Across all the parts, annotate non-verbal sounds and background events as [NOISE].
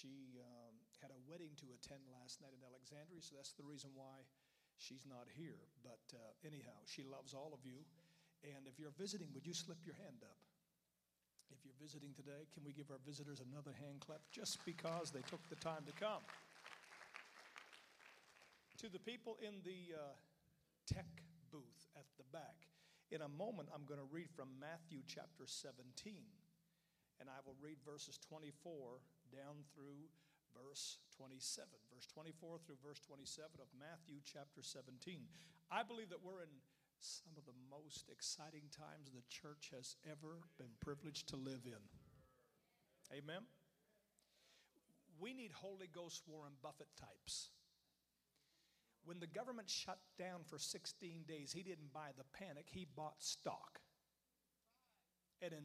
She um, had a wedding to attend last night in Alexandria, so that's the reason why she's not here. But uh, anyhow, she loves all of you. And if you're visiting, would you slip your hand up? If you're visiting today, can we give our visitors another hand clap just because they took the time to come? To the people in the uh, tech booth at the back, in a moment I'm going to read from Matthew chapter 17, and I will read verses 24 down through verse 27. Verse 24 through verse 27 of Matthew chapter 17. I believe that we're in some of the most exciting times the church has ever been privileged to live in. Amen. We need Holy Ghost Warren Buffett types. When the government shut down for 16 days, he didn't buy the panic, he bought stock. And in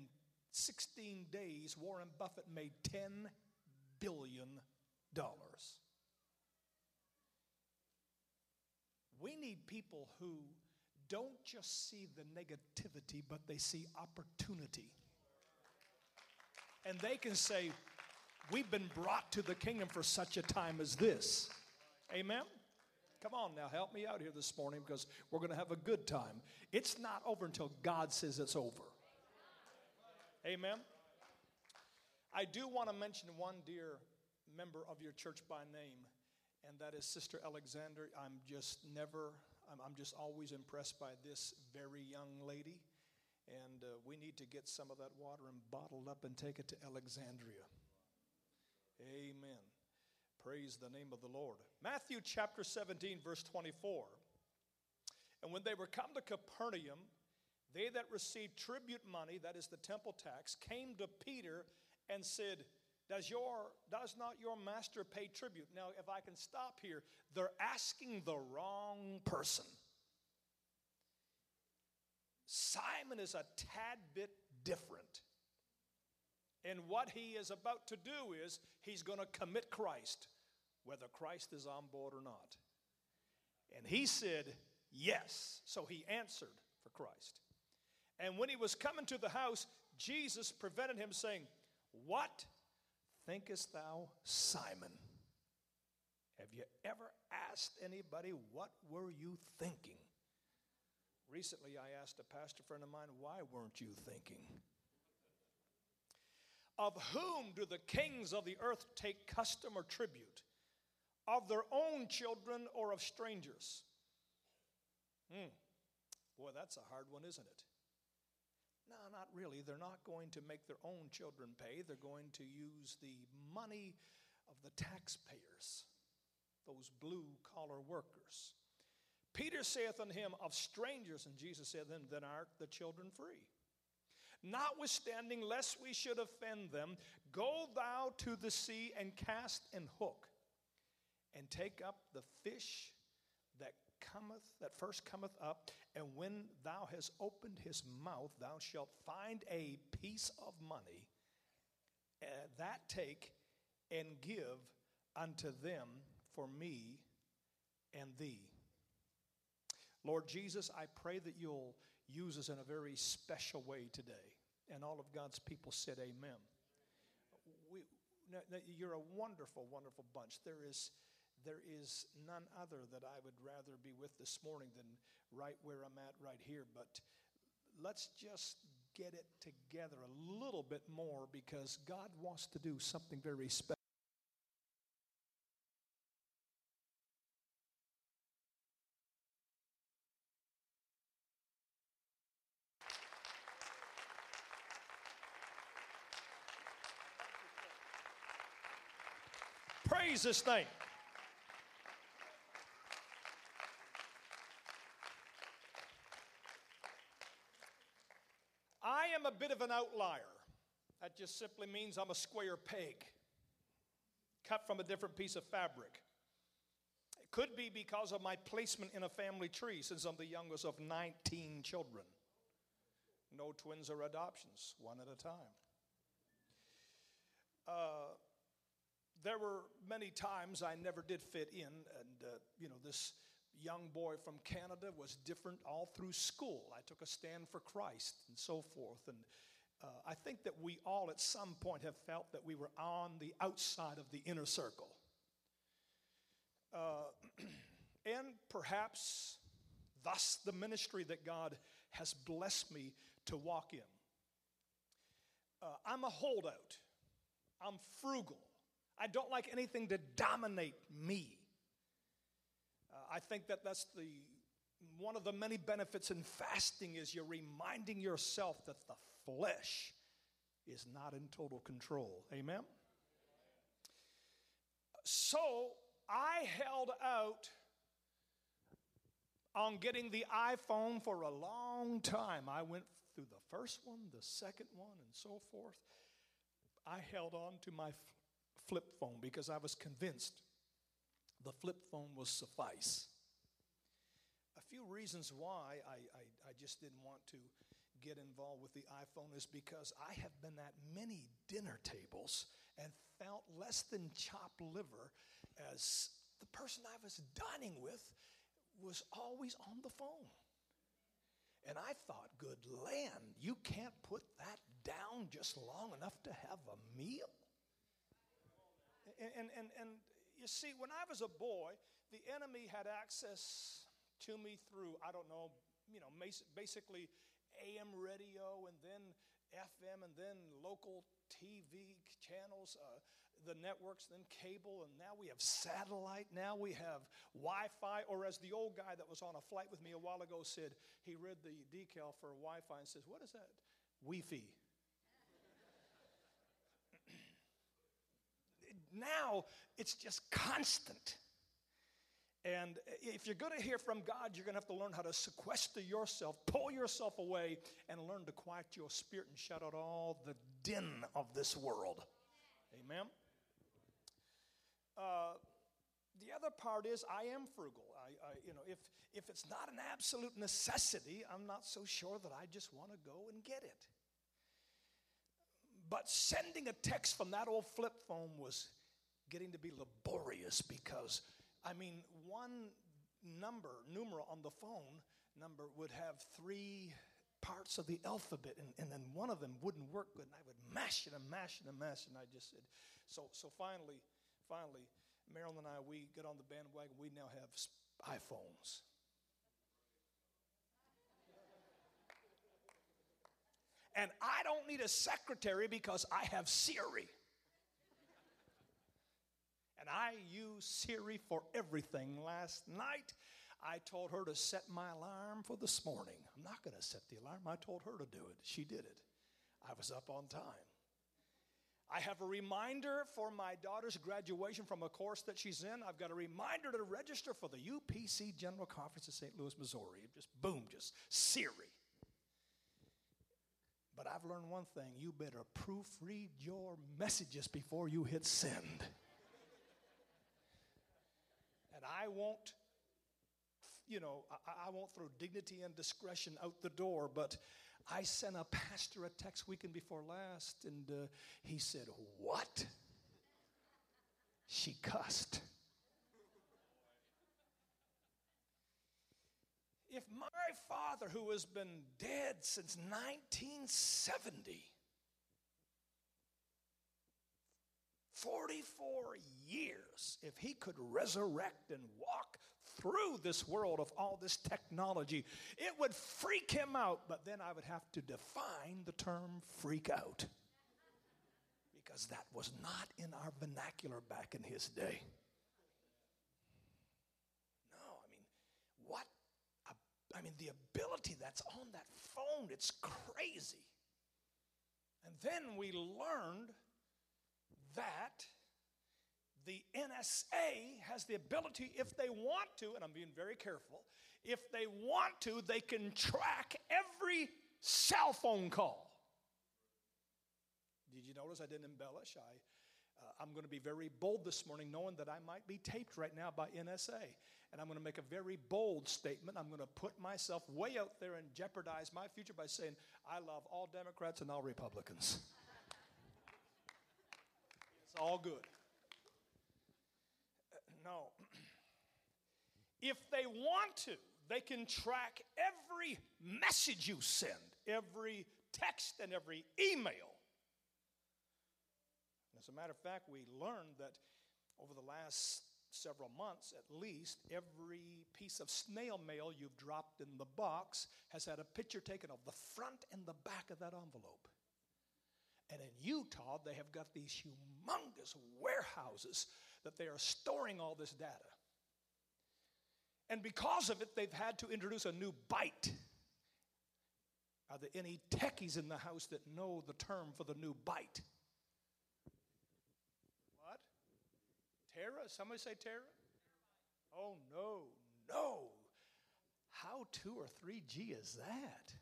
16 days, Warren Buffett made $10 billion. dollars. We need people who don't just see the negativity, but they see opportunity. And they can say, We've been brought to the kingdom for such a time as this. Amen? Come on now, help me out here this morning because we're going to have a good time. It's not over until God says it's over. Amen? I do want to mention one dear member of your church by name, and that is Sister Alexander. I'm just never I'm, I'm just always impressed by this very young lady. And uh, we need to get some of that water and bottled up and take it to Alexandria. Amen. Praise the name of the Lord. Matthew chapter 17, verse 24. And when they were come to Capernaum, they that received tribute money, that is the temple tax, came to Peter and said, does, your, does not your master pay tribute? Now, if I can stop here, they're asking the wrong person. Simon is a tad bit different. And what he is about to do is he's going to commit Christ, whether Christ is on board or not. And he said, Yes. So he answered for Christ. And when he was coming to the house, Jesus prevented him, saying, What thinkest thou, Simon? Have you ever asked anybody, what were you thinking? Recently, I asked a pastor friend of mine, why weren't you thinking? Of whom do the kings of the earth take custom or tribute? Of their own children or of strangers? Hmm. Boy, that's a hard one, isn't it? No, not really. They're not going to make their own children pay. They're going to use the money of the taxpayers, those blue collar workers. Peter saith unto him, Of strangers, and Jesus said, Then, then art the children free. Notwithstanding, lest we should offend them, go thou to the sea and cast an hook, and take up the fish that cometh, that first cometh up, and when thou hast opened his mouth, thou shalt find a piece of money. Uh, that take and give unto them for me and thee. Lord Jesus, I pray that you'll use us in a very special way today. And all of God's people said, Amen. We, you're a wonderful, wonderful bunch. There is there is none other that I would rather be with this morning than right where I'm at right here. But let's just get it together a little bit more because God wants to do something very special. Praise this name. I am a bit of an outlier. That just simply means I'm a square peg, cut from a different piece of fabric. It could be because of my placement in a family tree, since I'm the youngest of 19 children. No twins or adoptions, one at a time. Uh, there were many times I never did fit in, and uh, you know, this young boy from Canada was different all through school. I took a stand for Christ and so forth. And Uh, I think that we all at some point have felt that we were on the outside of the inner circle. Uh, [CLEARS THROAT] and perhaps thus the ministry that God has blessed me to walk in. Uh, I'm a holdout, I'm frugal. I don't like anything to dominate me. I think that that's the one of the many benefits in fasting is you're reminding yourself that the flesh is not in total control. Amen? So I held out on getting the iPhone for a long time. I went through the first one, the second one, and so forth. I held on to my flip phone because I was convinced the flip phone will suffice. A few reasons why I, I, I, just didn't want to get involved with the iPhone is because I have been at many dinner tables and felt less than chopped liver as the person I was dining with was always on the phone. And I thought, good land, you can't put that down just long enough to have a meal? And, and, and, and you see, when I was a boy, the enemy had access to me through, I don't know, you know, basically AM radio and then FM and then local TV channels. Uh, the networks, then cable, and now we have satellite. Now we have Wi Fi. Or as the old guy that was on a flight with me a while ago said, he read the decal for Wi Fi and says, What is that? Wi Fi. Now it's just constant. And if you're going to hear from God, you're going to have to learn how to sequester yourself, pull yourself away, and learn to quiet your spirit and shut out all the din of this world. Amen. Uh, the other part is I am frugal. I, I, you know, if, if it's not an absolute necessity, I'm not so sure that I just want to go and get it. But sending a text from that old flip phone was getting to be laborious because, I mean, one number, numeral on the phone number would have three parts of the alphabet, and, and then one of them wouldn't work good, and I would mash it and mash it and mash it, and I just said, so, so finally, finally, Marilyn and I, we get on the bandwagon. We now have iPhones. And I don't need a secretary because I have Siri. And I use Siri for everything. Last night, I told her to set my alarm for this morning. I'm not going to set the alarm. I told her to do it. She did it. I was up on time. I have a reminder for my daughter's graduation from a course that she's in. I've got a reminder to register for the UPC General Conference in St. Louis, Missouri. Just boom, just Siri. But I've learned one thing you better proofread your messages before you hit send. I won't, you know, I, I won't throw dignity and discretion out the door, but I sent a pastor a text weekend before last, and uh, he said, What? She cussed. If my father, who has been dead since 1970, 44 years, if he could resurrect and walk through this world of all this technology, it would freak him out. But then I would have to define the term freak out because that was not in our vernacular back in his day. No, I mean, what? I mean, the ability that's on that phone, it's crazy. And then we learned that the NSA has the ability, if they want to, and I'm being very careful, if they want to, they can track every cell phone call. Did you notice I didn't embellish? I, uh, I'm going to be very bold this morning, knowing that I might be taped right now by NSA. And I'm going to make a very bold statement. I'm going to put myself way out there and jeopardize my future by saying, I love all Democrats and all Republicans. All good. [CLEARS THROAT] No. [CLEARS THROAT] if they want to, they can track every message you send, every text and every email. As a matter of fact, we learned that over the last several months at least, every piece of snail mail you've dropped in the box has had a picture taken of the front and the back of that envelope. And in Utah, they have got these humongous warehouses that they are storing all this data. And because of it, they've had to introduce a new byte. Are there any techies in the house that know the term for the new byte? What? Tera? Somebody say Tera? Oh, no, no. How two or three G is that?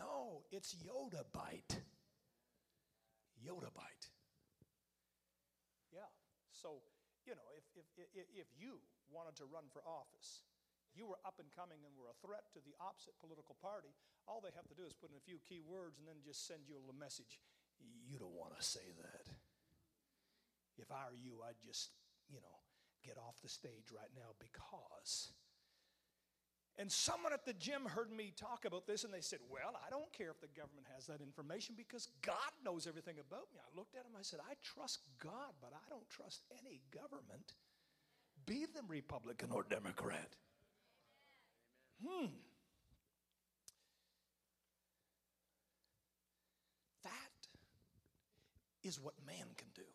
No, it's Yottabyte. Yoda Byte. Yeah. So, you know, if, if, if, if you wanted to run for office, you were up and coming and were a threat to the opposite political party, all they have to do is put in a few key words and then just send you a message. You don't want to say that. If I were you, I'd just, you know, get off the stage right now because. And someone at the gym heard me talk about this and they said, Well, I don't care if the government has that information because God knows everything about me. I looked at him, I said, I trust God, but I don't trust any government, be them Republican or Democrat. Hmm. That is what man can do.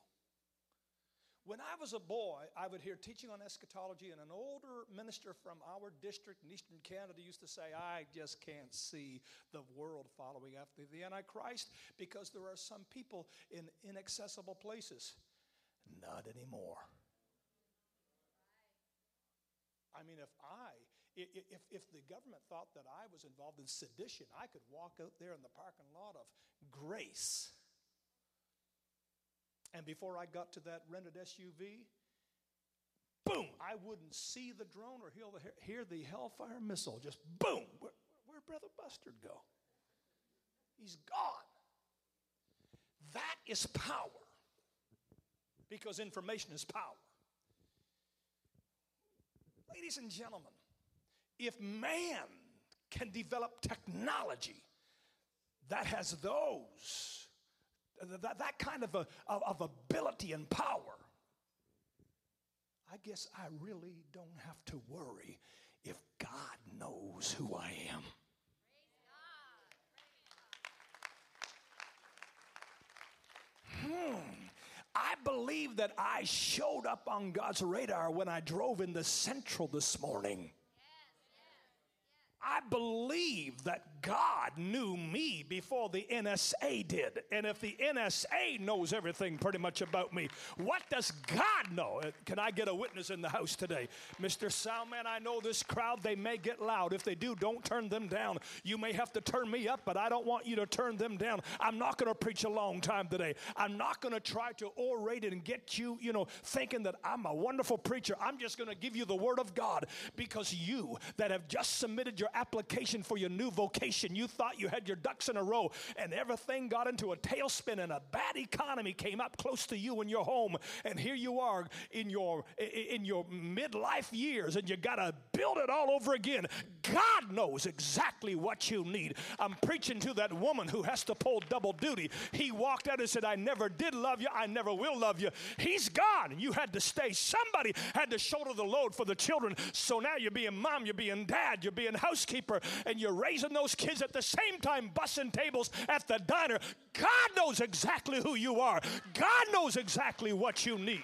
When I was a boy, I would hear teaching on eschatology, and an older minister from our district in eastern Canada used to say, I just can't see the world following after the Antichrist because there are some people in inaccessible places. Not anymore. I mean, if I if, if the government thought that I was involved in sedition, I could walk out there in the parking lot of grace. And before I got to that rented SUV, boom, I wouldn't see the drone or hear the Hellfire missile. Just boom. Where, where'd Brother Bustard go? He's gone. That is power. Because information is power. Ladies and gentlemen, if man can develop technology that has those, that, that kind of, a, of, of ability and power, I guess I really don't have to worry if God knows who I am. Hmm. I believe that I showed up on God's radar when I drove in the Central this morning. I believe that God knew me before the NSA did. And if the NSA knows everything pretty much about me, what does God know? Uh, can I get a witness in the house today? Mr. Soundman, I know this crowd, they may get loud. If they do, don't turn them down. You may have to turn me up, but I don't want you to turn them down. I'm not going to preach a long time today. I'm not going to try to orate and get you, you know, thinking that I'm a wonderful preacher. I'm just going to give you the word of God because you that have just submitted your application for your new vocation. And you thought you had your ducks in a row, and everything got into a tailspin, and a bad economy came up close to you in your home. And here you are in your in your midlife years, and you got to build it all over again. God knows exactly what you need. I'm preaching to that woman who has to pull double duty. He walked out and said, "I never did love you. I never will love you." He's gone, you had to stay. Somebody had to shoulder the load for the children. So now you're being mom, you're being dad, you're being housekeeper and you're raising those kids at the same time, bussing tables at the diner, God knows exactly who you are. God knows exactly what you need.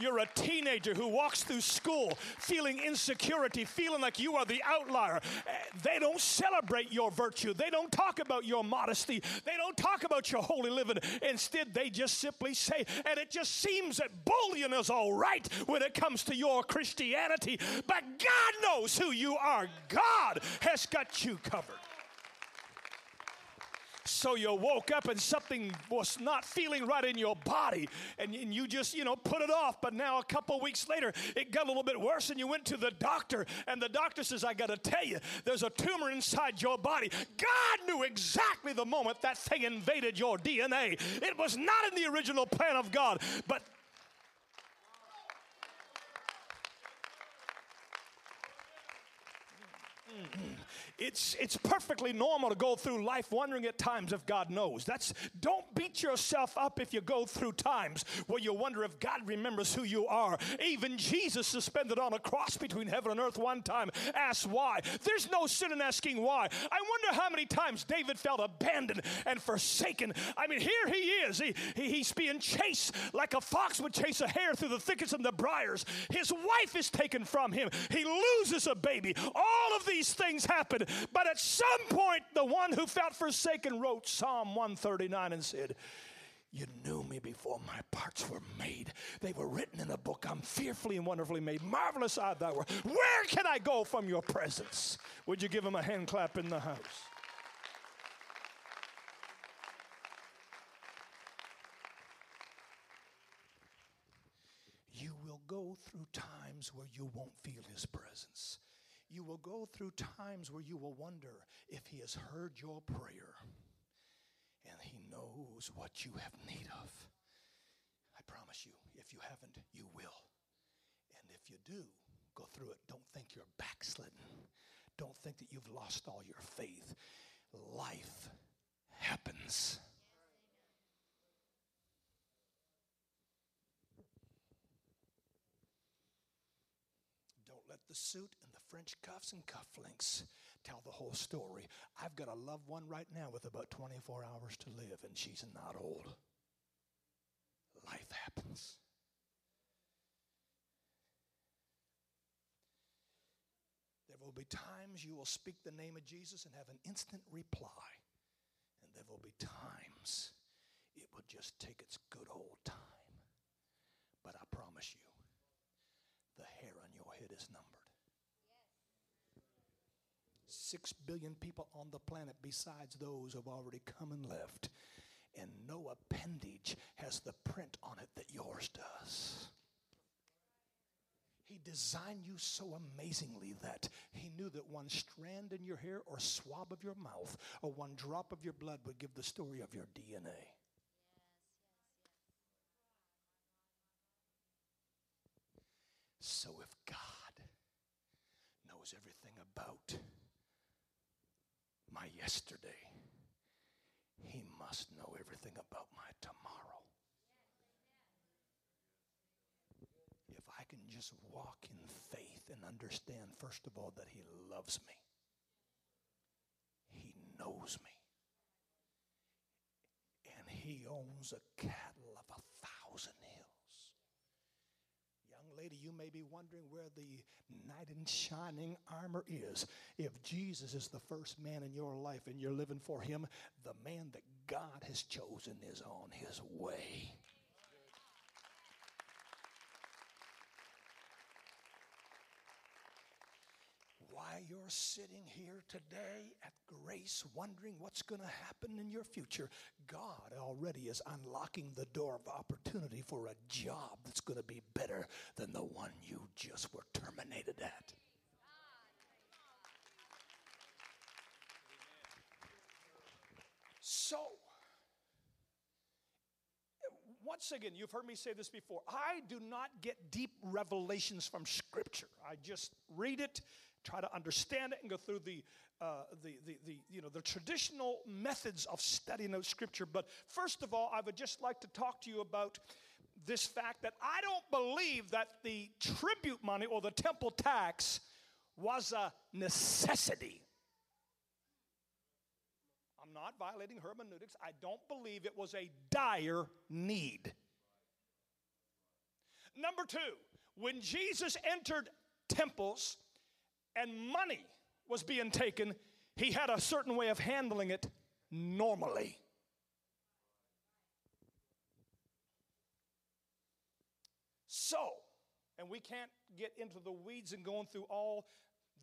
You're a teenager who walks through school feeling insecurity, feeling like you are the outlier. Eh, they don't celebrate your virtue. They don't talk about your modesty. They don't talk about your holy living. Instead, they just simply say, and it just seems that bullying is all right when it comes to your Christianity, but God knows who you are. God has got you covered. So you woke up and something was not feeling right in your body, and, and you just, you know, put it off. But now, a couple weeks later, it got a little bit worse, and you went to the doctor, and the doctor says, I got to tell you, there's a tumor inside your body. God knew exactly the moment that thing invaded your DNA. It was not in the original plan of God, but It's, it's perfectly normal to go through life wondering at times if God knows. That's don't beat yourself up if you go through times where you wonder if God remembers who you are. Even Jesus suspended on a cross between heaven and earth one time asked why. There's no sin in asking why. I wonder how many times David felt abandoned and forsaken. I mean, here he is. He, he, he's being chased like a fox would chase a hare through the thickets and the briars. His wife is taken from him. He loses a baby. All of these things happen. But at some point, the one who felt forsaken wrote Psalm 139 and said, you knew me before my parts were made. They were written in a book. I'm fearfully and wonderfully made. Marvelous art thou. Where can I go from your presence? Would you give him a hand clap in the house? You will go through times where you won't feel his presence. You will go through times where you will wonder if He has heard your prayer and He knows what you have need of. I promise you, if you haven't, you will. And if you do go through it, don't think you're backslidden. Don't think that you've lost all your faith. Life happens. Don't let the suit and the French cuffs and cufflinks tell the whole story. I've got a loved one right now with about 24 hours to live, and she's not old. Life happens. There will be times you will speak the name of Jesus and have an instant reply, and there will be times it will just take its good old time. But I promise you, the hair on your head is numbered. Six billion people on the planet, besides those who've already come and left. And no appendage has the print on it that yours does. He designed you so amazingly that he knew that one strand in your hair or swab of your mouth or one drop of your blood would give the story of your DNA. So if God knows everything about my yesterday, He must know everything about my tomorrow. If I can just walk in faith and understand, first of all, that He loves me, He knows me, and He owns a cattle of a thousand hills lady, you may be wondering where the knight in shining armor is. If Jesus is the first man in your life and you're living for him, the man that God has chosen is on his way. why you're sitting here today at Grace wondering what's going to happen in your future. God already is unlocking the door of opportunity for a job that's going to be better than the one you just were terminated at. So, once again, you've heard me say this before. I do not get deep revelations from Scripture. I just read it try to understand it and go through the, uh, the, the, the, you know, the traditional methods of studying of Scripture. But first of all, I would just like to talk to you about this fact that I don't believe that the tribute money or the temple tax was a necessity. I'm not violating hermeneutics. I don't believe it was a dire need. Number two, when Jesus entered temples, and money was being taken, he had a certain way of handling it normally. So, and we can't get into the weeds and going through all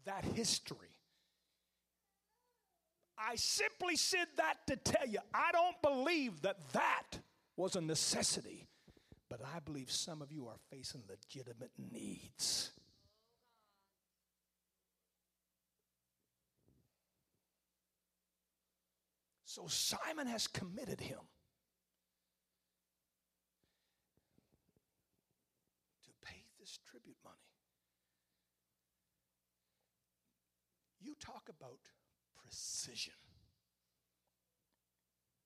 that history. I simply said that to tell you, I don't believe that that was a necessity, but I believe some of you are facing legitimate needs. So Simon has committed him to pay this tribute money. You talk about precision.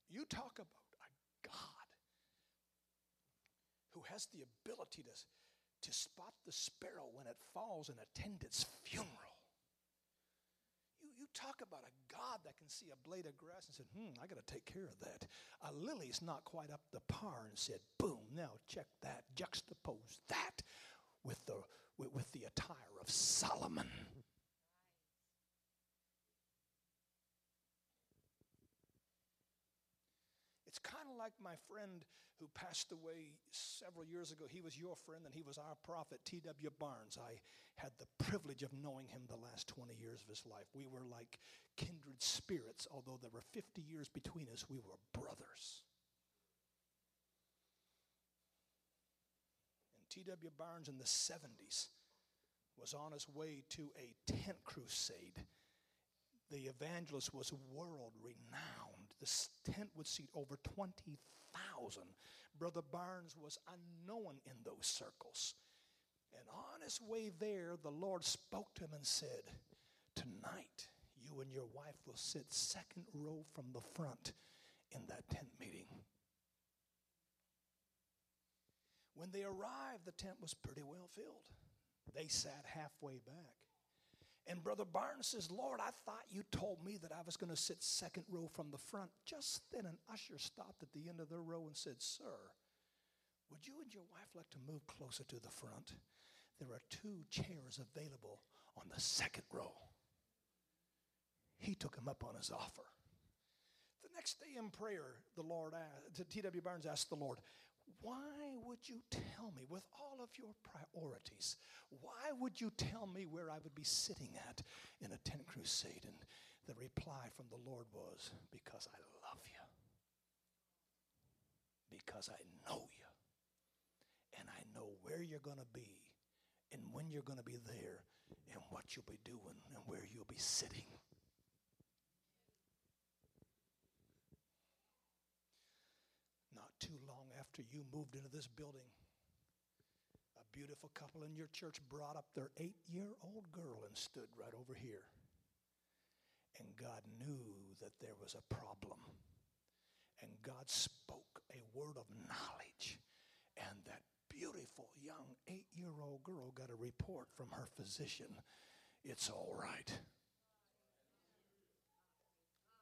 You talk about a God who has the ability to, to spot the sparrow when it falls and attend its funeral. You, talk about a God that can see a blade of grass and said, hmm, I got to take care of that. A lily's not quite up the par and said, boom, now check that, juxtapose that with the, with, with the attire of Solomon. It's kind of like my friend who passed away several years ago. He was your friend and he was our prophet, T.W. Barnes. I had the privilege of knowing him the last 20 years of his life. We were like kindred spirits, although there were 50 years between us, we were brothers. And T.W. Barnes in the 70s was on his way to a tent crusade. The evangelist was world renowned This tent would seat over 20,000. Brother Barnes was unknown in those circles. And on his way there, the Lord spoke to him and said, Tonight, you and your wife will sit second row from the front in that tent meeting. When they arrived, the tent was pretty well filled. They sat halfway back. And Brother Barnes says, Lord, I thought you told me that I was going to sit second row from the front. Just then, an usher stopped at the end of the row and said, Sir, would you and your wife like to move closer to the front? There are two chairs available on the second row. He took him up on his offer. The next day in prayer, the Lord asked, T.W. Barnes asked the Lord, why would you tell me, with all of your priorities, why would you tell me where I would be sitting at in a tent crusade? And the reply from the Lord was, Because I love you. Because I know you. And I know where you're going to be and when you're going to be there and what you'll be doing and where you'll be sitting. too long after you moved into this building, a beautiful couple in your church brought up their eight year old girl and stood right over here. And God knew that there was a problem. And God spoke a word of knowledge. And that beautiful young eight year old girl got a report from her physician it's all right.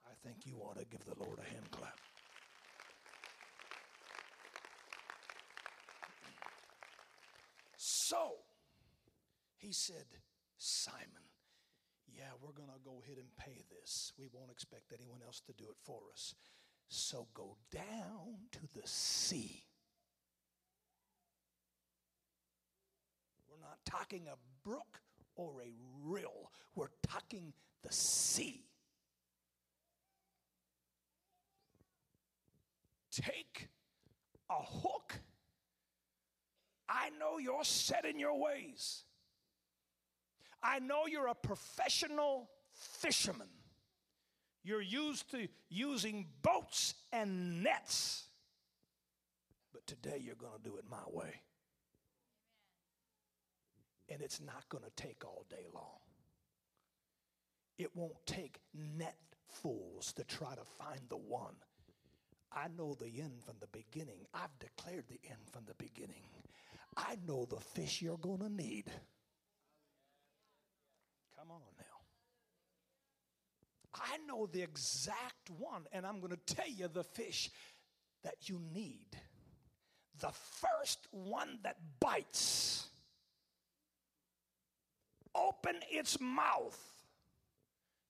I think you ought to give the Lord a hand clap. So he said, Simon, yeah, we're going to go ahead and pay this. We won't expect anyone else to do it for us. So go down to the sea. We're not talking a brook or a rill, we're talking the sea. Take a hook I know you're set in your ways. I know you're a professional fisherman. You're used to using boats and nets. But today you're going to do it my way. And it's not going to take all day long. It won't take net fools to try to find the one. I know the end from the beginning. I've declared the end from the beginning. I know the fish you're going to need. Come on now. I know the exact one, and I'm going to tell you the fish that you need. The first one that bites, open its mouth,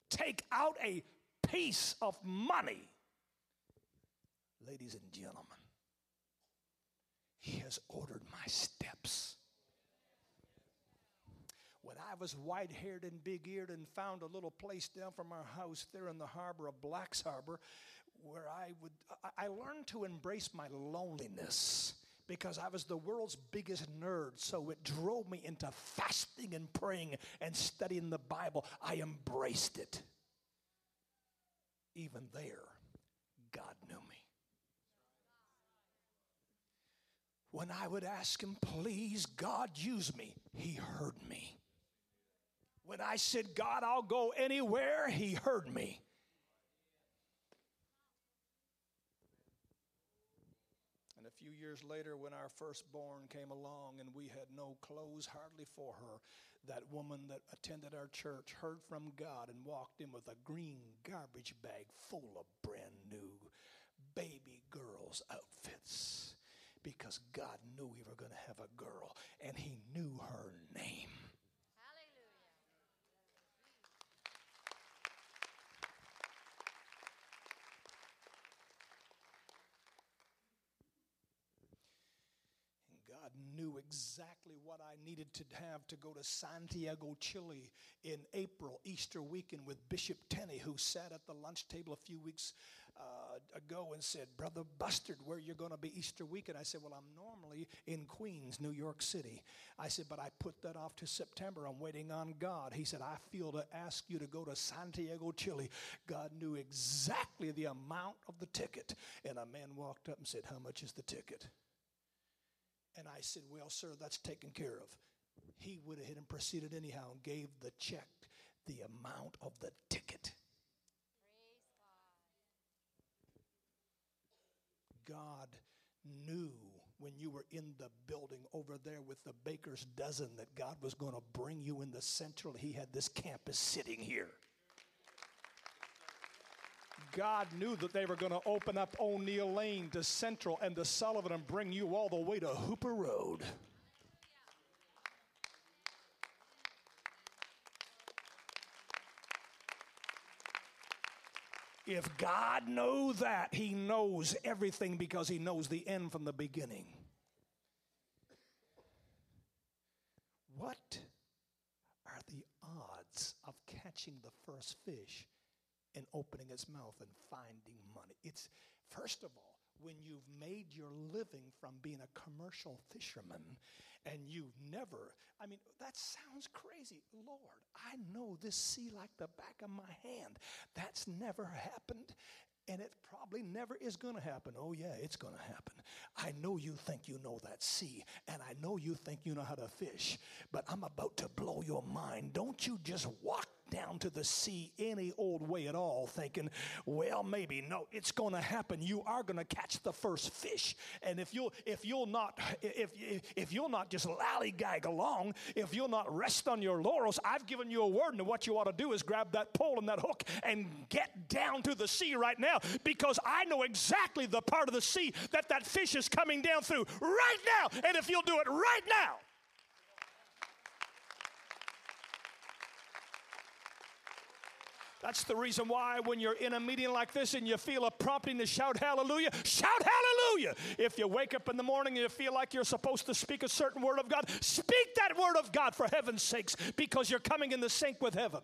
take out a piece of money. Ladies and gentlemen, he has ordered my steps. When I was white haired and big eared and found a little place down from our house there in the harbor of Blacks Harbor where I would, I learned to embrace my loneliness because I was the world's biggest nerd. So it drove me into fasting and praying and studying the Bible. I embraced it. Even there, God knew me. When I would ask him, please, God, use me, he heard me. When I said, God, I'll go anywhere, He heard me. And a few years later, when our firstborn came along and we had no clothes hardly for her, that woman that attended our church heard from God and walked in with a green garbage bag full of brand new baby girls' outfits because God knew we were going to have a girl and He knew her name. Hallelujah. And God knew exactly what I needed to have to go to Santiago, Chile in April, Easter weekend, with Bishop Tenney, who sat at the lunch table a few weeks uh, ago and said, Brother Bustard, where you're going to be Easter weekend? I said, Well, I'm normally in Queens, New York City. I said, But I put that off to September. I'm waiting on God. He said, I feel to ask you to go to Santiago, Chile. God knew exactly the amount of the ticket. And a man walked up and said, How much is the ticket? And I said, Well, sir, that's taken care of. He would have hit and proceeded anyhow and gave the check the amount of the ticket. God knew when you were in the building over there with the baker's dozen that God was going to bring you in the central. He had this campus sitting here. God knew that they were going to open up O'Neal Lane to Central and to Sullivan and bring you all the way to Hooper Road. If God knows that, He knows everything because He knows the end from the beginning. What are the odds of catching the first fish and opening its mouth and finding money. It's, first of all, when you've made your living from being a commercial fisherman and you've never, I mean, that sounds crazy. Lord, I know this sea like the back of my hand. That's never happened and it probably never is going to happen. Oh, yeah, it's going to happen. I know you think you know that sea, and I know you think you know how to fish, but I'm about to blow your mind. Don't you just walk down to the sea any old way at all, thinking, well, maybe no, it's going to happen. You are going to catch the first fish, and if you'll if you'll not if if you'll not just lollygag along, if you'll not rest on your laurels, I've given you a word, and what you ought to do is grab that pole and that hook and get down to the sea right now, because I know exactly the part of the sea that that fish is coming down through right now, and if you'll do it right now. That's the reason why when you're in a meeting like this and you feel a prompting to shout hallelujah, shout hallelujah. If you wake up in the morning and you feel like you're supposed to speak a certain word of God, speak that word of God for heaven's sakes because you're coming in the sync with heaven.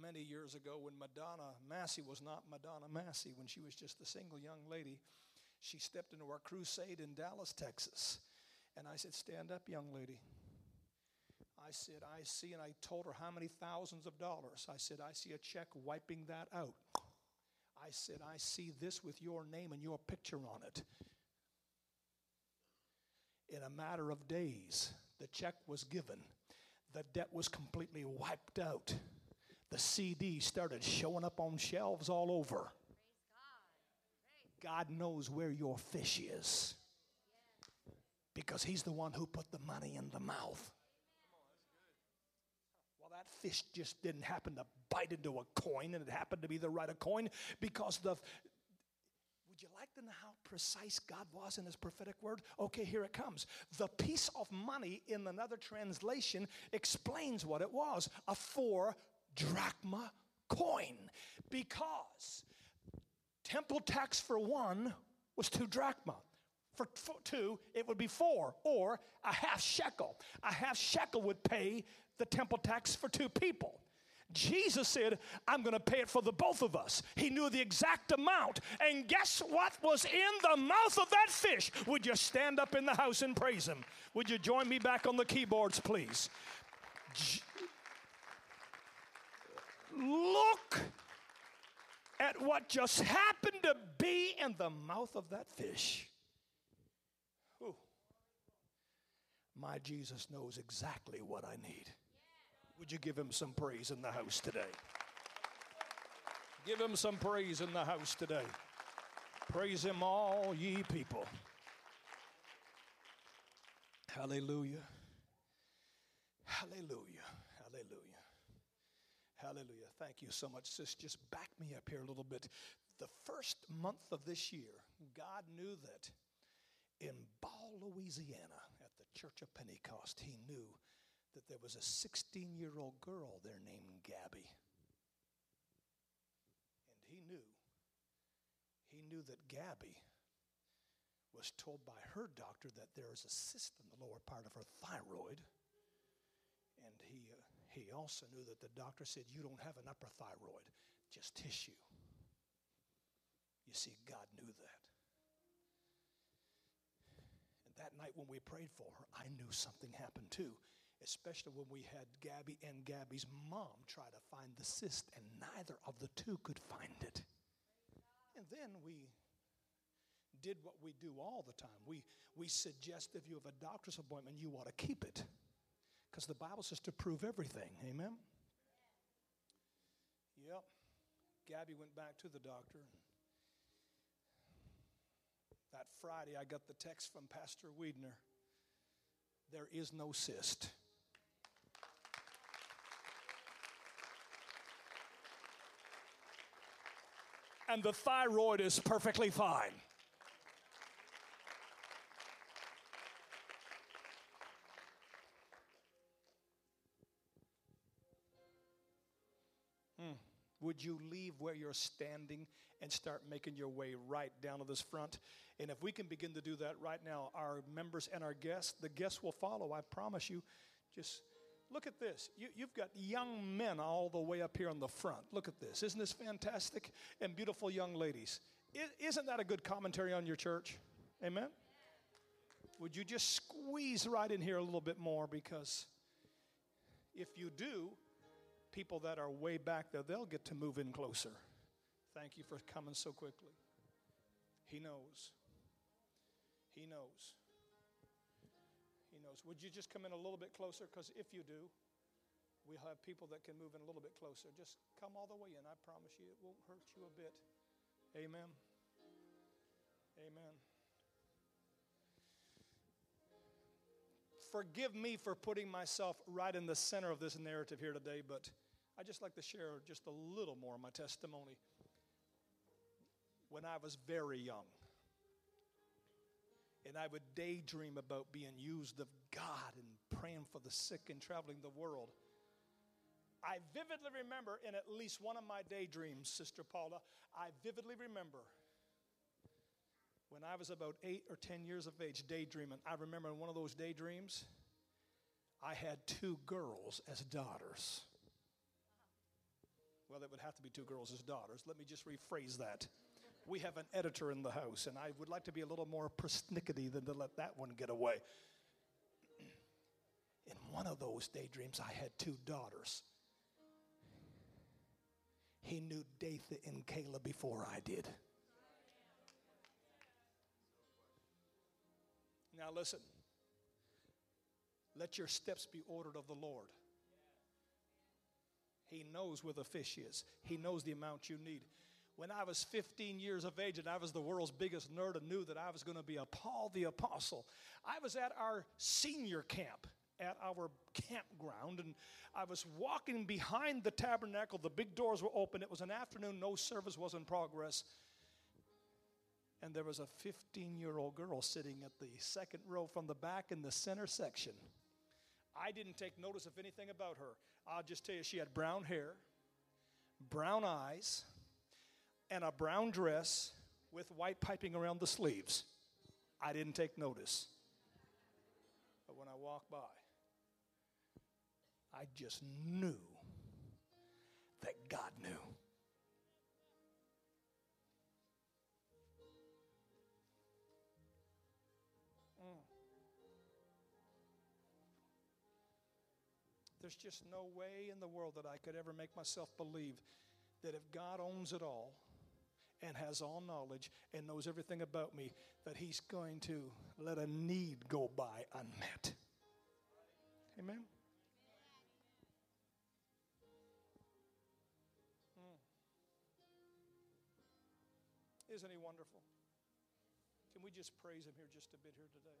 Many, years ago when Madonna Massey was not Madonna Massey, when she was just a single young lady, she stepped into our crusade in Dallas, Texas. And I said, Stand up, young lady. I said, I see, and I told her how many thousands of dollars. I said, I see a check wiping that out. I said, I see this with your name and your picture on it. In a matter of days, the check was given, the debt was completely wiped out the CD started showing up on shelves all over. God knows where your fish is because He's the one who put the money in the mouth. Well, that fish just didn't happen to bite into a coin and it happened to be the right of coin because the. Would you like to know how precise God was in His prophetic word? Okay, here it comes. The piece of money in another translation explains what it was a four drachma coin because temple tax for one was two drachma. For two, it would be four, or a half shekel. A half shekel would pay the temple tax for two people. Jesus said, I'm going to pay it for the both of us. He knew the exact amount. And guess what was in the mouth of that fish? Would you stand up in the house and praise him? Would you join me back on the keyboards, please? Look at what just happened to be in the mouth of that fish. Whew. My Jesus knows exactly what I need. Would you give him some praise in the house today? Give him some praise in the house today. Praise him, all ye people. Hallelujah. Hallelujah. Hallelujah. Hallelujah. Thank you so much, sis. Just back me up here a little bit. The first month of this year, God knew that in Ball, Louisiana, at the Church of Pentecost, He knew that there was a 16 year old girl there named Gabby. And He knew, He knew that Gabby was told by her doctor that there is a cyst in the lower part of her thyroid. And he, he also knew that the doctor said, You don't have an upper thyroid, just tissue. You see, God knew that. And that night when we prayed for her, I knew something happened too, especially when we had Gabby and Gabby's mom try to find the cyst, and neither of the two could find it. And then we did what we do all the time. We, we suggest if you have a doctor's appointment, you ought to keep it. Because the Bible says to prove everything. Amen? Yep. Gabby went back to the doctor. That Friday, I got the text from Pastor Wiedner there is no cyst. And the thyroid is perfectly fine. Would you leave where you're standing and start making your way right down to this front? And if we can begin to do that right now, our members and our guests, the guests will follow, I promise you. Just look at this. You, have got young men all the way up here on the front. Look at this. Isn't this fantastic? And beautiful young ladies. Isn't that a good commentary on your church? Amen? Would you just squeeze right in here a little bit more? Because if you do, people that are way back there, they'll get to move in closer. Thank you for coming so quickly. He knows. He knows. He knows. Would you just come in a little bit closer? Because if you do, we'll have people that can move in a little bit closer. Just come all the way in. I promise you, it won't hurt you a bit. Amen. Amen. forgive me for putting myself right in the center of this narrative here today, but I'd just like to share just a little more of my testimony. When I was very young, and I would daydream about being used of God and praying for the sick and traveling the world. I vividly remember in at least one of my daydreams, Sister Paula, I vividly remember when I was about eight or 10 years of age, daydreaming, I remember in one of those daydreams, I had two girls as daughters. Well, it would have to be two girls as daughters. Let me just rephrase that. We have an editor in the house, and I would like to be a little more persnickety than to let that one get away. In one of those daydreams, I had two daughters. He knew Datha and Kayla before I did. Now, listen. Let your steps be ordered of the Lord. He knows where the fish is, He knows the amount you need. When I was 15 years of age and I was the world's biggest nerd and knew that I was going to be a Paul the Apostle, I was at our senior camp at our campground and I was walking behind the tabernacle. The big doors were open. It was an afternoon, no service was in progress and there was a 15 year old girl sitting at the second row from the back in the center section. I didn't take notice of anything about her. I'll just tell you, she had brown hair, brown eyes, and a brown dress with white piping around the sleeves. I didn't take notice. But when I walked by, I just knew that God knew. There's just no way in the world that I could ever make myself believe that if God owns it all, and has all knowledge and knows everything about me, that He's going to let a need go by unmet. Amen. Hmm. Isn't He wonderful? Can we just praise Him here just a bit here today?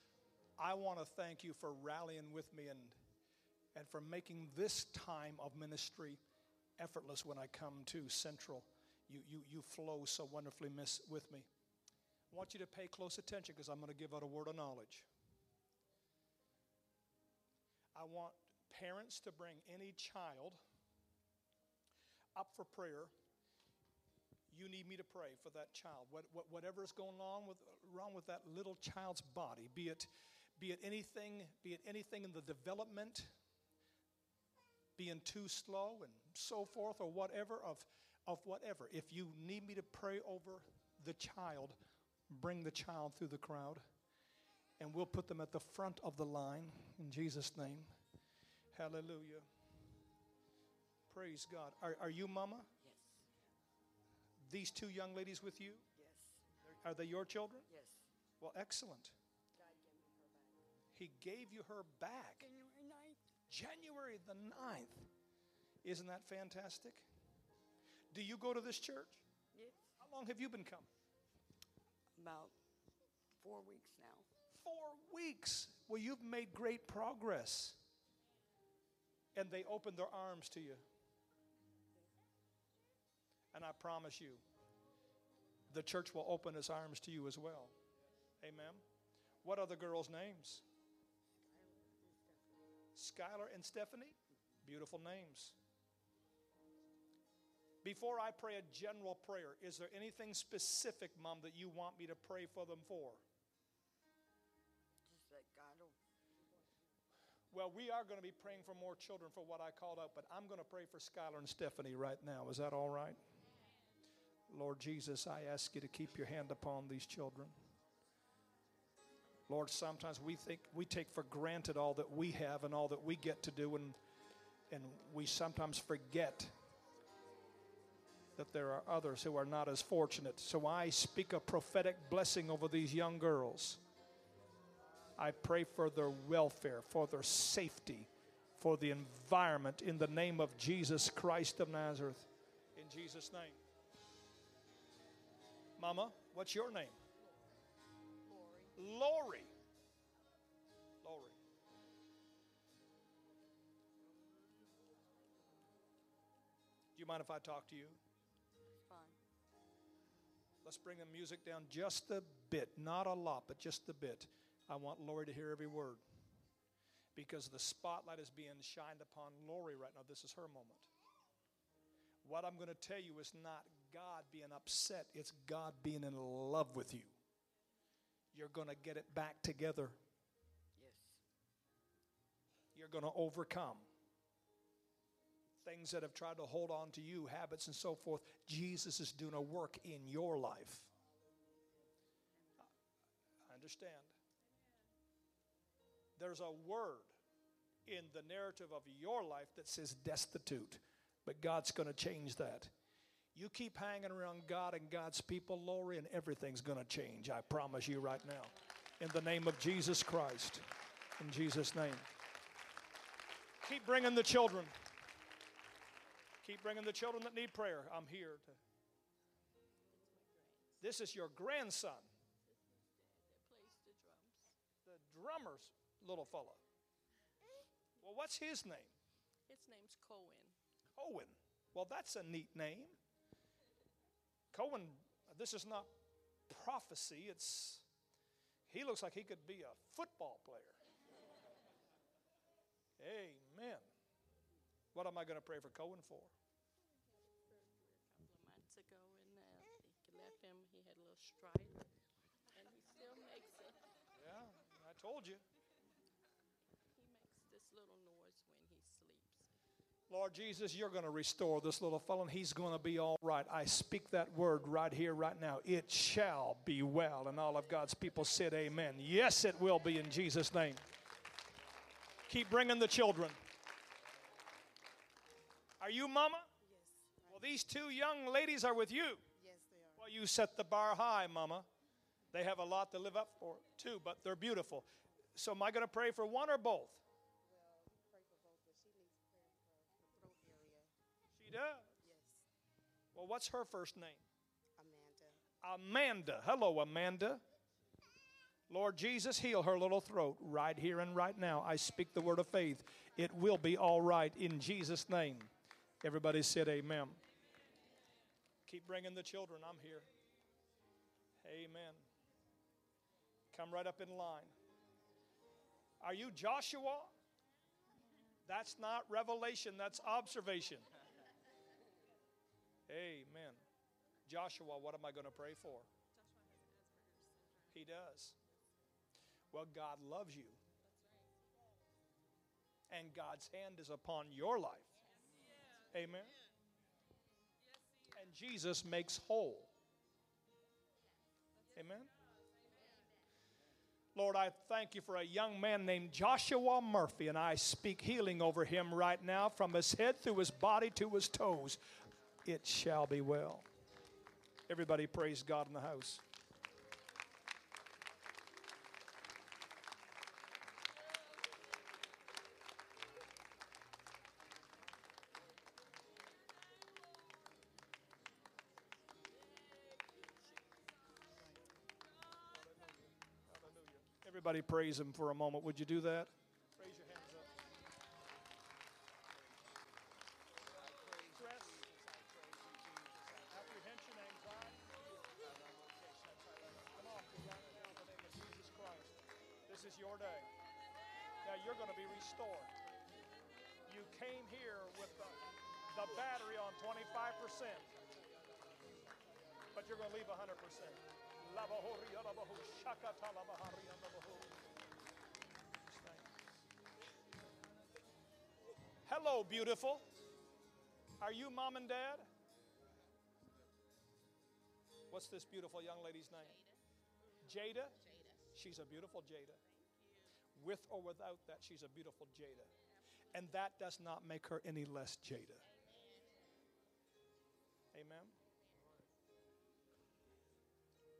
I want to thank you for rallying with me and, and for making this time of ministry effortless when I come to Central. You, you, you flow so wonderfully miss, with me. I want you to pay close attention because I'm going to give out a word of knowledge. I want parents to bring any child up for prayer you need me to pray for that child. What, what, whatever is going on with, wrong with that little child's body, be it, be it anything, be it anything in the development, being too slow and so forth, or whatever of, of whatever. If you need me to pray over the child, bring the child through the crowd, and we'll put them at the front of the line in Jesus' name. Hallelujah. Praise God. Are, are you mama? Yes. These two young ladies with you? Yes. Are they your children? Yes. Well, excellent. He gave you her back. January 9th. January the 9th. Isn't that fantastic? Do you go to this church? Yes. How long have you been coming? About four weeks now. Four weeks. Well, you've made great progress. And they opened their arms to you. And I promise you, the church will open its arms to you as well. Amen. What are the girls' names? Skylar and Stephanie. Beautiful names. Before I pray a general prayer, is there anything specific, Mom, that you want me to pray for them for? Just that God will. Well, we are going to be praying for more children for what I called out, but I'm going to pray for Skylar and Stephanie right now. Is that all right? Lord Jesus, I ask you to keep your hand upon these children. Lord, sometimes we think we take for granted all that we have and all that we get to do, and, and we sometimes forget that there are others who are not as fortunate. So I speak a prophetic blessing over these young girls. I pray for their welfare, for their safety, for the environment in the name of Jesus Christ of Nazareth. In Jesus' name. Mama, what's your name? Lori. Lori. Do you mind if I talk to you? Fine. Let's bring the music down just a bit, not a lot, but just a bit. I want Lori to hear every word because the spotlight is being shined upon Lori right now. This is her moment. What I'm going to tell you is not God being upset, it's God being in love with you. You're going to get it back together. Yes. You're going to overcome things that have tried to hold on to you, habits and so forth. Jesus is doing a work in your life. I understand. There's a word in the narrative of your life that says destitute, but God's going to change that. You keep hanging around God and God's people, Lori, and everything's going to change. I promise you right now. In the name of Jesus Christ. In Jesus' name. Keep bringing the children. Keep bringing the children that need prayer. I'm here to. This is your grandson, the the drummer's little fella. Well, what's his name? His name's Cohen. Cohen. Well, that's a neat name. Cohen, this is not prophecy. It's he looks like he could be a football player. Amen. What am I going to pray for Cohen for? A couple of months ago, and uh, I left him. He had a little stripe, and he still makes it. Yeah, I told you. He makes this little noise when he sleeps. Lord Jesus, you're going to restore this little fellow, and he's going to be all right. I speak that word right here, right now. It shall be well. And all of God's people said, Amen. Yes, it will be in Jesus' name. Keep bringing the children. Are you mama? Yes, Well, these two young ladies are with you. yes, they are. Well, you set the bar high, mama. They have a lot to live up for, too, but they're beautiful. So, am I going to pray for one or both? Does. Yes, Well, what's her first name? Amanda. Amanda. Hello, Amanda. Lord Jesus, heal her little throat right here and right now. I speak the word of faith. It will be all right in Jesus' name. Everybody said amen. Keep bringing the children. I'm here. Amen. Come right up in line. Are you Joshua? That's not revelation, that's observation. Amen. Joshua, what am I going to pray for? He does. Well, God loves you. And God's hand is upon your life. Amen. And Jesus makes whole. Amen. Lord, I thank you for a young man named Joshua Murphy, and I speak healing over him right now from his head through his body to his toes. It shall be well. Everybody praise God in the house. Everybody praise him for a moment. Would you do that? Your day. Now you're going to be restored. You came here with the, the battery on 25%, but you're going to leave 100%. Labahori, alabahu, shakata, labahari, alabahu. Thank you. Hello, beautiful. Are you mom and dad? What's this beautiful young lady's name? Jada. She's a beautiful Jada. With or without that, she's a beautiful Jada. And that does not make her any less Jada. Amen.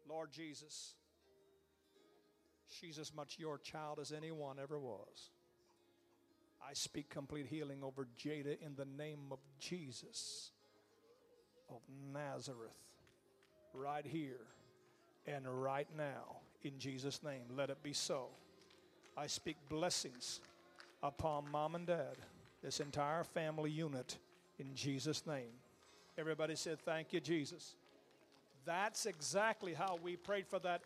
Lord Jesus, she's as much your child as anyone ever was. I speak complete healing over Jada in the name of Jesus of Nazareth, right here and right now, in Jesus' name. Let it be so. I speak blessings upon mom and dad, this entire family unit, in Jesus' name. Everybody said, Thank you, Jesus. That's exactly how we prayed for that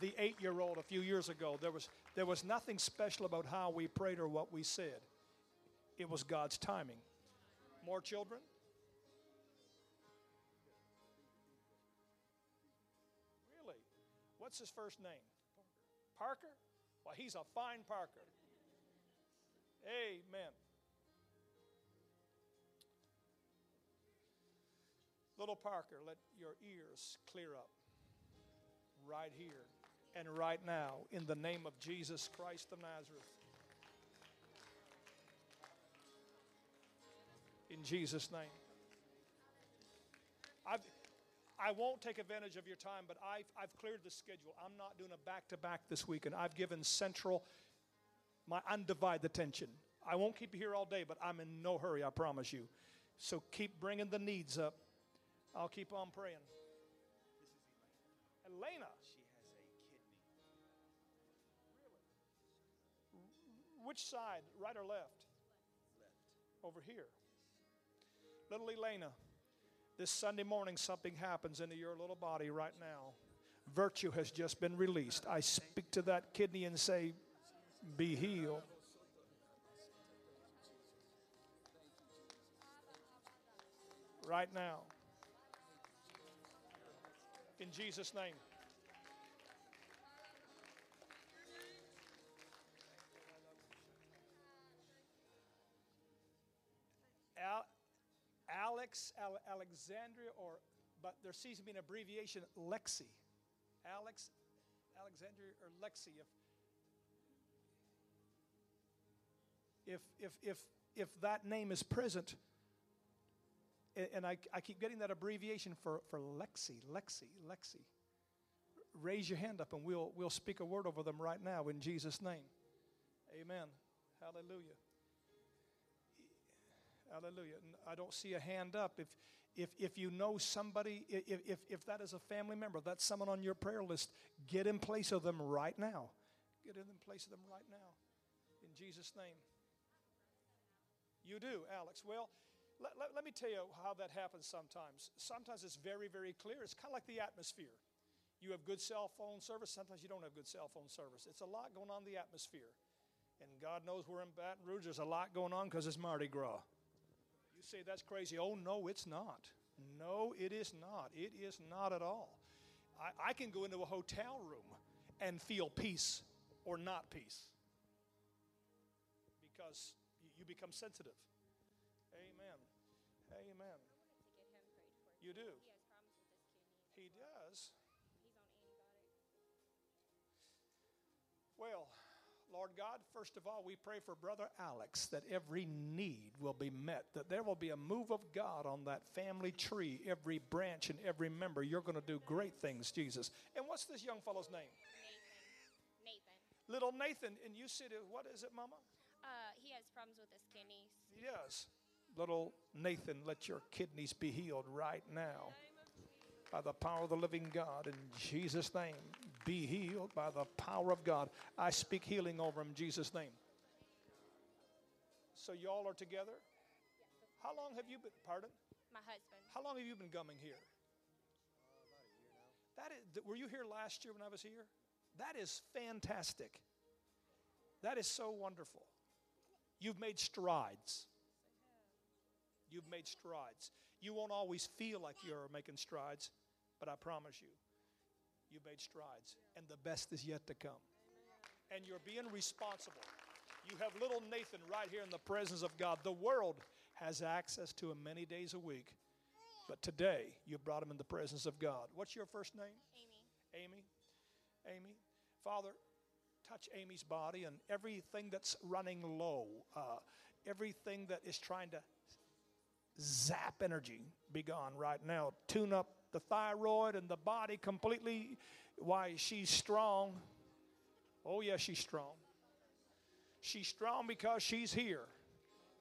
the eight-year-old a few years ago. There was there was nothing special about how we prayed or what we said. It was God's timing. More children? Really? What's his first name? Parker? Well, he's a fine Parker. Amen. Little Parker, let your ears clear up right here and right now in the name of Jesus Christ of Nazareth. In Jesus' name. I've, I won't take advantage of your time, but I've, I've cleared the schedule. I'm not doing a back to back this week, and I've given Central my undivided attention. I won't keep you here all day, but I'm in no hurry, I promise you. So keep bringing the needs up. I'll keep on praying. This is Elena. She has a kidney. Really? Which side, right or left? Left. Over here. Little Elena, this Sunday morning, something happens into your little body right now. Virtue has just been released. I speak to that kidney and say, Be healed. Right now. In Jesus' name. Alex, Al- Alexandria, or, but there seems to be an abbreviation, Lexi. Alex, Alexandria, or Lexi. If, if, if, if, if that name is present, and I, I keep getting that abbreviation for, for Lexi, Lexi, Lexi. Raise your hand up and we'll, we'll speak a word over them right now in Jesus' name. Amen. Hallelujah. Hallelujah. I don't see a hand up. If, if, if you know somebody, if, if, if that is a family member, that's someone on your prayer list, get in place of them right now. Get in place of them right now. In Jesus' name. You do, Alex. Well, let, let, let me tell you how that happens sometimes. Sometimes it's very, very clear. It's kind of like the atmosphere. You have good cell phone service, sometimes you don't have good cell phone service. It's a lot going on in the atmosphere. And God knows we're in Baton Rouge, there's a lot going on because it's Mardi Gras. Say that's crazy. Oh, no, it's not. No, it is not. It is not at all. I, I can go into a hotel room and feel peace or not peace because you, become sensitive. Amen. Amen. to get him prayed for. You do. He has problems with his kidney. He does. He's on antibiotics. Well, Lord God, first of all, we pray for Brother Alex that every need will be met, that there will be a move of God on that family tree, every branch and every member. You're going to do great things, Jesus. And what's this young fellow's name? Nathan. Nathan. Little Nathan. And you said, what is it, Mama? Uh, he has problems with his kidneys. He does. Little Nathan, let your kidneys be healed right now by the power of the living God in Jesus' name. Be healed by the power of God. I speak healing over him in Jesus' name. So y'all are together? How long have you been, pardon? My husband. How long have you been coming here? That is, were you here last year when I was here? That is fantastic. That is so wonderful. You've made strides. You've made strides. You won't always feel like you're making strides, but I promise you, you've made strides, and the best is yet to come. And you're being responsible. You have little Nathan right here in the presence of God. The world has access to him many days a week, but today you brought him in the presence of God. What's your first name? Amy. Amy. Amy. Father, touch Amy's body and everything that's running low, uh, everything that is trying to zap energy, be gone right now. Tune up the thyroid and the body completely. Why, she's strong. Oh, yeah, she's strong. She's strong because she's here.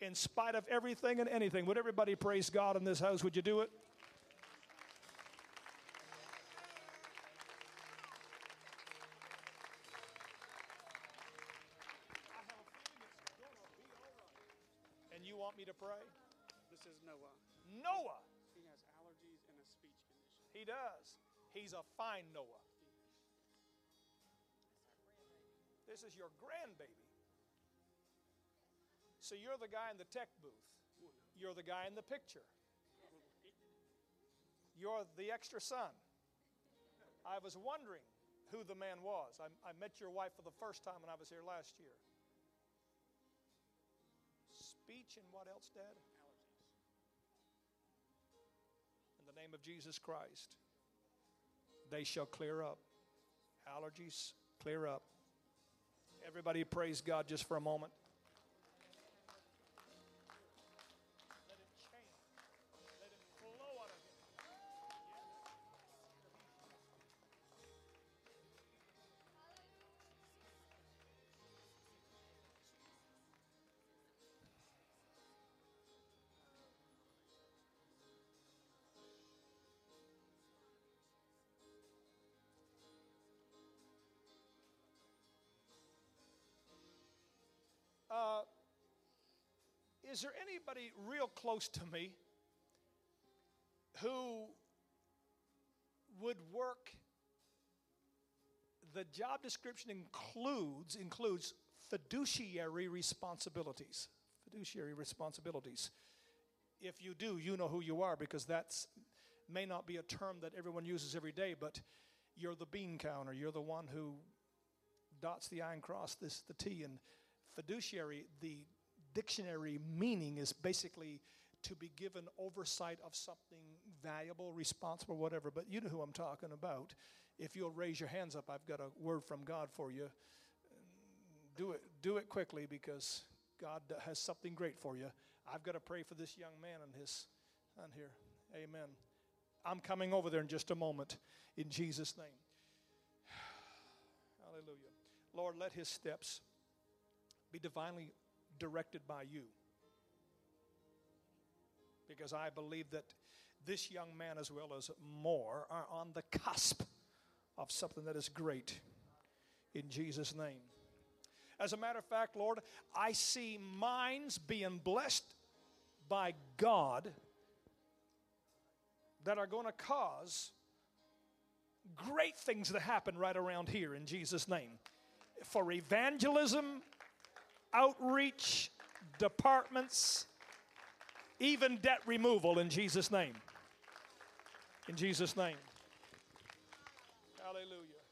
In spite of everything and anything. Would everybody praise God in this house? Would you do it? He does. He's a fine Noah. This is your grandbaby. So you're the guy in the tech booth. You're the guy in the picture. You're the extra son. I was wondering who the man was. I, I met your wife for the first time when I was here last year. Speech and what else, Dad? Name of Jesus Christ, they shall clear up. Allergies, clear up. Everybody praise God just for a moment. Is there anybody real close to me who would work? The job description includes includes fiduciary responsibilities. Fiduciary responsibilities. If you do, you know who you are because that's may not be a term that everyone uses every day, but you're the bean counter. You're the one who dots the I and cross this the T. And fiduciary, the dictionary meaning is basically to be given oversight of something valuable, responsible, whatever. But you know who I'm talking about. If you'll raise your hands up, I've got a word from God for you. Do it, do it quickly because God has something great for you. I've got to pray for this young man and his son here. Amen. I'm coming over there in just a moment in Jesus' name. [SIGHS] Hallelujah. Lord, let his steps be divinely directed by you. Because I believe that this young man, as well as more, are on the cusp of something that is great in Jesus' name. As a matter of fact, Lord, I see minds being blessed by God that are going to cause great things to happen right around here in Jesus' name. For evangelism, outreach, departments, even debt removal in Jesus' name. In Jesus' name. Hallelujah.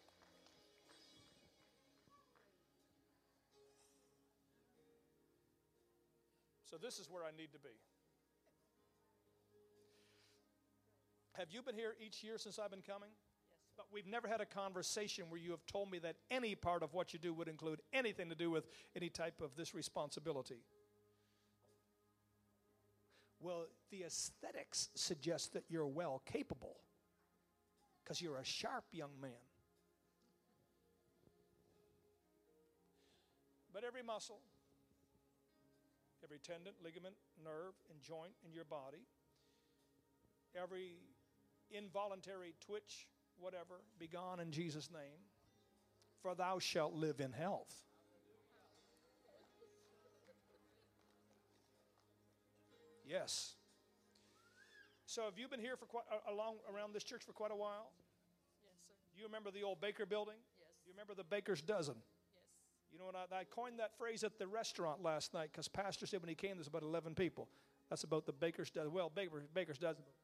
So, this is where I need to be. Have you been here each year since I've been coming? But we've never had a conversation where you have told me that any part of what you do would include anything to do with any type of this responsibility. Well, the aesthetics suggest that you're well capable because you're a sharp young man. But every muscle, every tendon, ligament, nerve, and joint in your body, every involuntary twitch, whatever, be gone in Jesus' name. For thou shalt live in health. Yes. So have you been here for quite uh, along around this church for quite a while? Yes, sir. You remember the old Baker building? Yes. You remember the baker's dozen? Yes. You know what? I, I coined that phrase at the restaurant last night because Pastor said when he came, there's about 11 people. That's about the baker's dozen. Well, baker, baker's dozen about 13,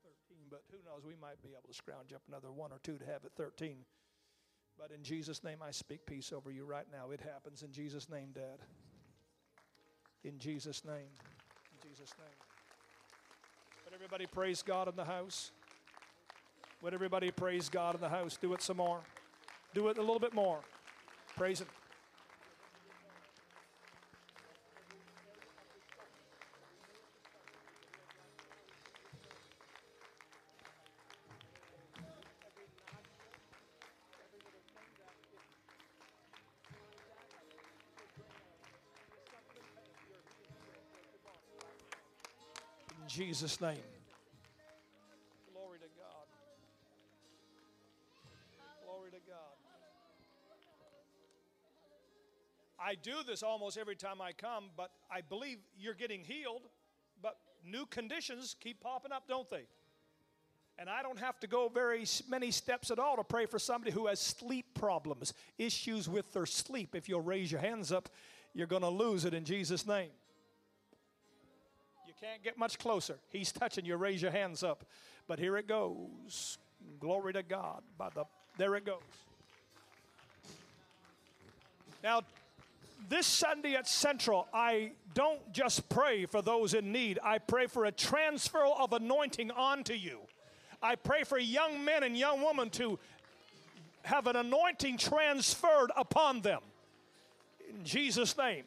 but who knows? We might be able to scrounge up another one or two to have it 13. But in Jesus' name, I speak peace over you right now. It happens in Jesus' name, Dad. In Jesus' name. In Jesus' name. Would everybody praise God in the house? Would everybody praise God in the house? Do it some more. Do it a little bit more. Praise Him. Jesus' name. Glory to God. Glory to God. I do this almost every time I come, but I believe you're getting healed, but new conditions keep popping up, don't they? And I don't have to go very many steps at all to pray for somebody who has sleep problems, issues with their sleep. If you'll raise your hands up, you're going to lose it in Jesus' name. Can't get much closer. He's touching you. Raise your hands up. But here it goes. Glory to God. By the there it goes. Now, this Sunday at Central, I don't just pray for those in need. I pray for a transfer of anointing onto you. I pray for young men and young women to have an anointing transferred upon them. In Jesus' name.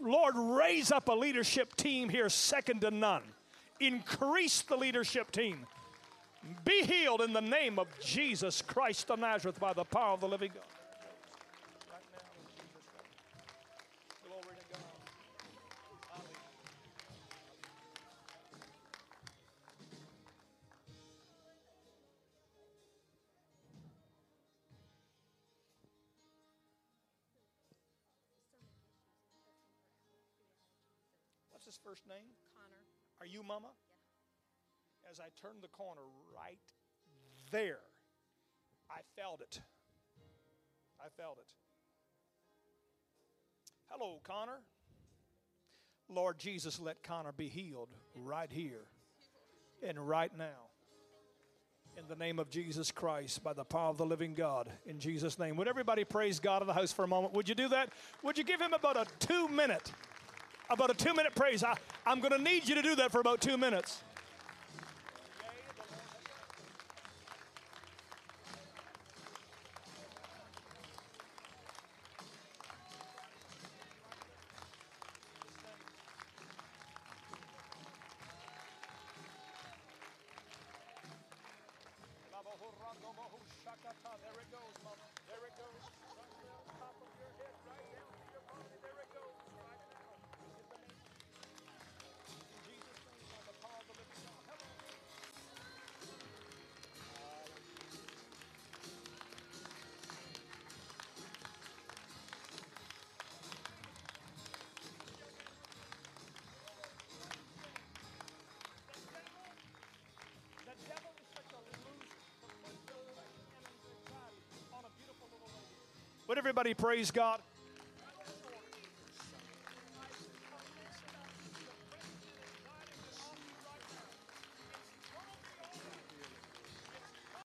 Lord, raise up a leadership team here second to none. Increase the leadership team. Be healed in the name of Jesus Christ of Nazareth by the power of the living God. his first name? Connor. Are you Mama? Yeah. As I turned the corner right there, I felt it. I felt it. Hello, Connor. Lord Jesus, let Connor be healed right here and right now. In the name of Jesus Christ, by the power of the living God, in Jesus' name. Would everybody praise God in the house for a moment? Would you do that? Would you give him about a two minute? about a two minute praise. I, I'm going to need you to do that for about two minutes. everybody praise God?